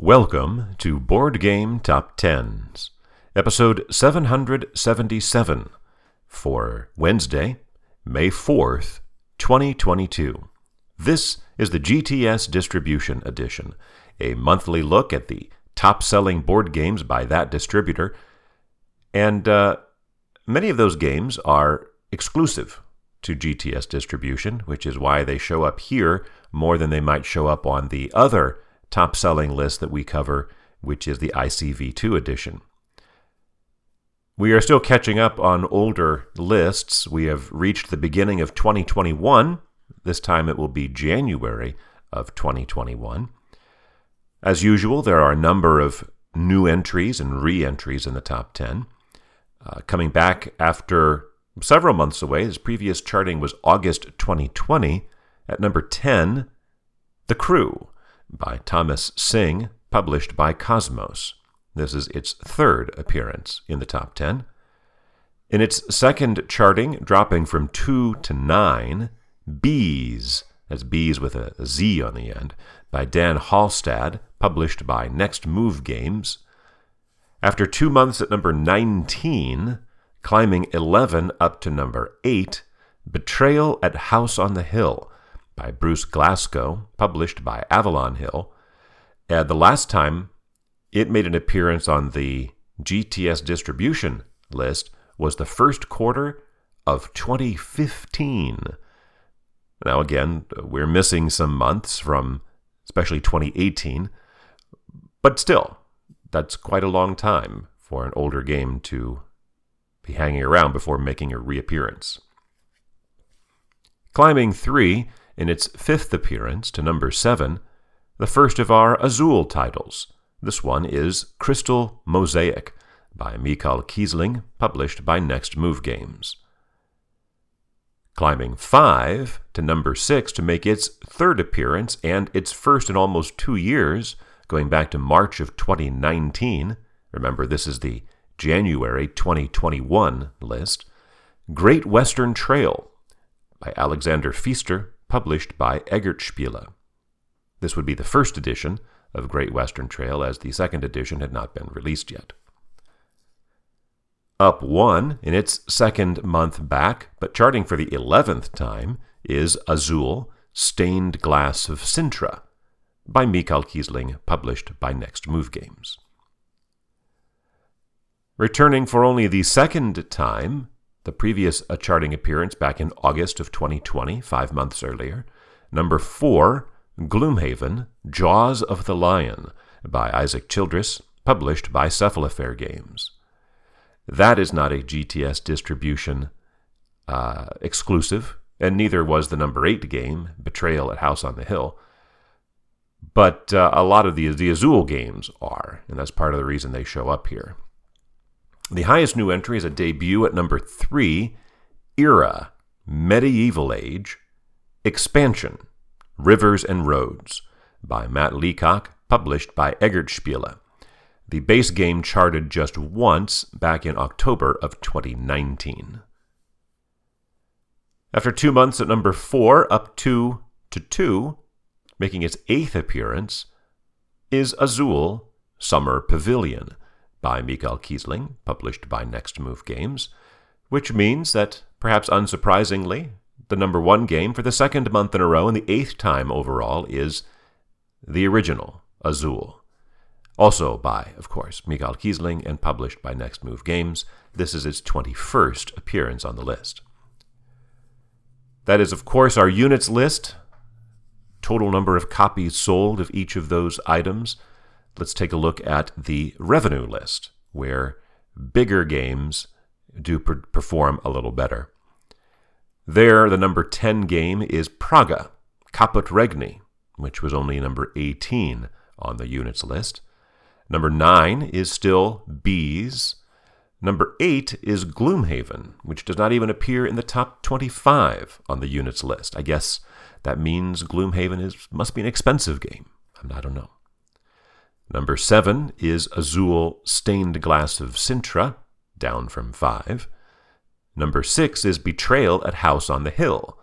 Welcome to Board Game Top Tens, episode 777 for Wednesday, May 4th, 2022. This is the GTS Distribution Edition, a monthly look at the top selling board games by that distributor. And uh, many of those games are exclusive to GTS distribution, which is why they show up here more than they might show up on the other top selling list that we cover, which is the ICV2 edition. We are still catching up on older lists. We have reached the beginning of 2021. This time it will be January of 2021. As usual, there are a number of new entries and re entries in the top 10. Uh, coming back after several months away, his previous charting was August 2020. At number 10, The Crew by Thomas Sing, published by Kosmos. This is its third appearance in the top 10. In its second charting, dropping from 2 to 9, Beez, that's Beez with a Z on the end, by Dan Halstad, published by Next Move Games. After two months at number 19, climbing 11 up to number 8, Betrayal at House on the Hill, by Bruce Glassco, published by Avalon Hill. Uh, the last time it made an appearance on the GTS distribution list was the first quarter of 2015. Now, again, we're missing some months from especially 2018, but still, that's quite a long time for an older game to be hanging around before making a reappearance. Climbing 3 in its fifth appearance to number 7, the first of our Azul titles. This one is Crystal Mosaic by Michael Kiesling, published by Next Move Games. Climbing 5 to number 6 to make its third appearance and its first in almost two years, going back to March of 2019. Remember, this is the January 2021 list. Great Western Trail by Alexander Pfister, published by Eggertspiele. This would be the first edition of Great Western Trail, as the second edition had not been released yet. Up one in its second month back, but charting for the eleventh time, is Azul Stained Glass of Sintra by Michael Kiesling, published by Next Move Games. Returning for only the second time the previous a charting appearance back in August of 2020, five months earlier. Number four, Gloomhaven, Jaws of the Lion, by Isaac Childress, published by Cephalofair Games. That is not a GTS distribution uh, exclusive, and neither was the number eight game, Betrayal at House on the Hill. But uh, a lot of the, the Azul games are, and that's part of the reason they show up here. The highest new entry is a debut at number three Era, Medieval Age, Expansion, Rivers and Roads by Matt Leacock, published by Eggertspiele. The base game charted just once back in October of 2019. After two months at number four, up two to two, making its eighth appearance, is Azul Summer Pavilion by Michael Kiesling, published by Next Move Games, which means that, perhaps unsurprisingly, the number one game for the second month in a row and the eighth time overall is the original, Azul. Also by, of course, Michael Kiesling and published by Next Move Games. This is its 21st appearance on the list. That is, of course, our units list, total number of copies sold of each of those items let's take a look at the revenue list, where bigger games do per- perform a little better. There, the number 10 game is Praga, Caput Regni, which was only number 18 on the units list. Number 9 is still Beez. Number 8 is Gloomhaven, which does not even appear in the top 25 on the units list. I guess that means Gloomhaven is must be an expensive game. I don't know. Number seven is Azul Stained Glass of Sintra, down from five. Number six is Betrayal at House on the Hill,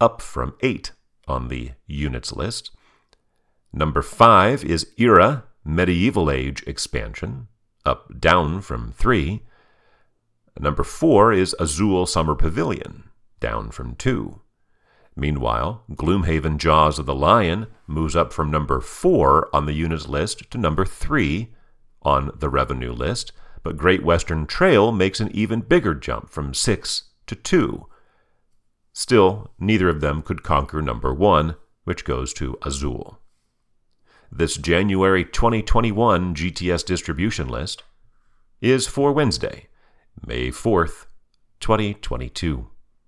up from eight on the units list. Number five is Era, Medieval Age expansion, up down from 3. Number 4 is Azul Summer Pavilion, down from 2. Meanwhile, Gloomhaven Jaws of the Lion moves up from number 4 on the units list to number 3 on the revenue list, but Great Western Trail makes an even bigger jump from 6 to 2. Still, neither of them could conquer number 1, which goes to Azul. This January 2021 GTS distribution list is for Wednesday, May 4th, 2022.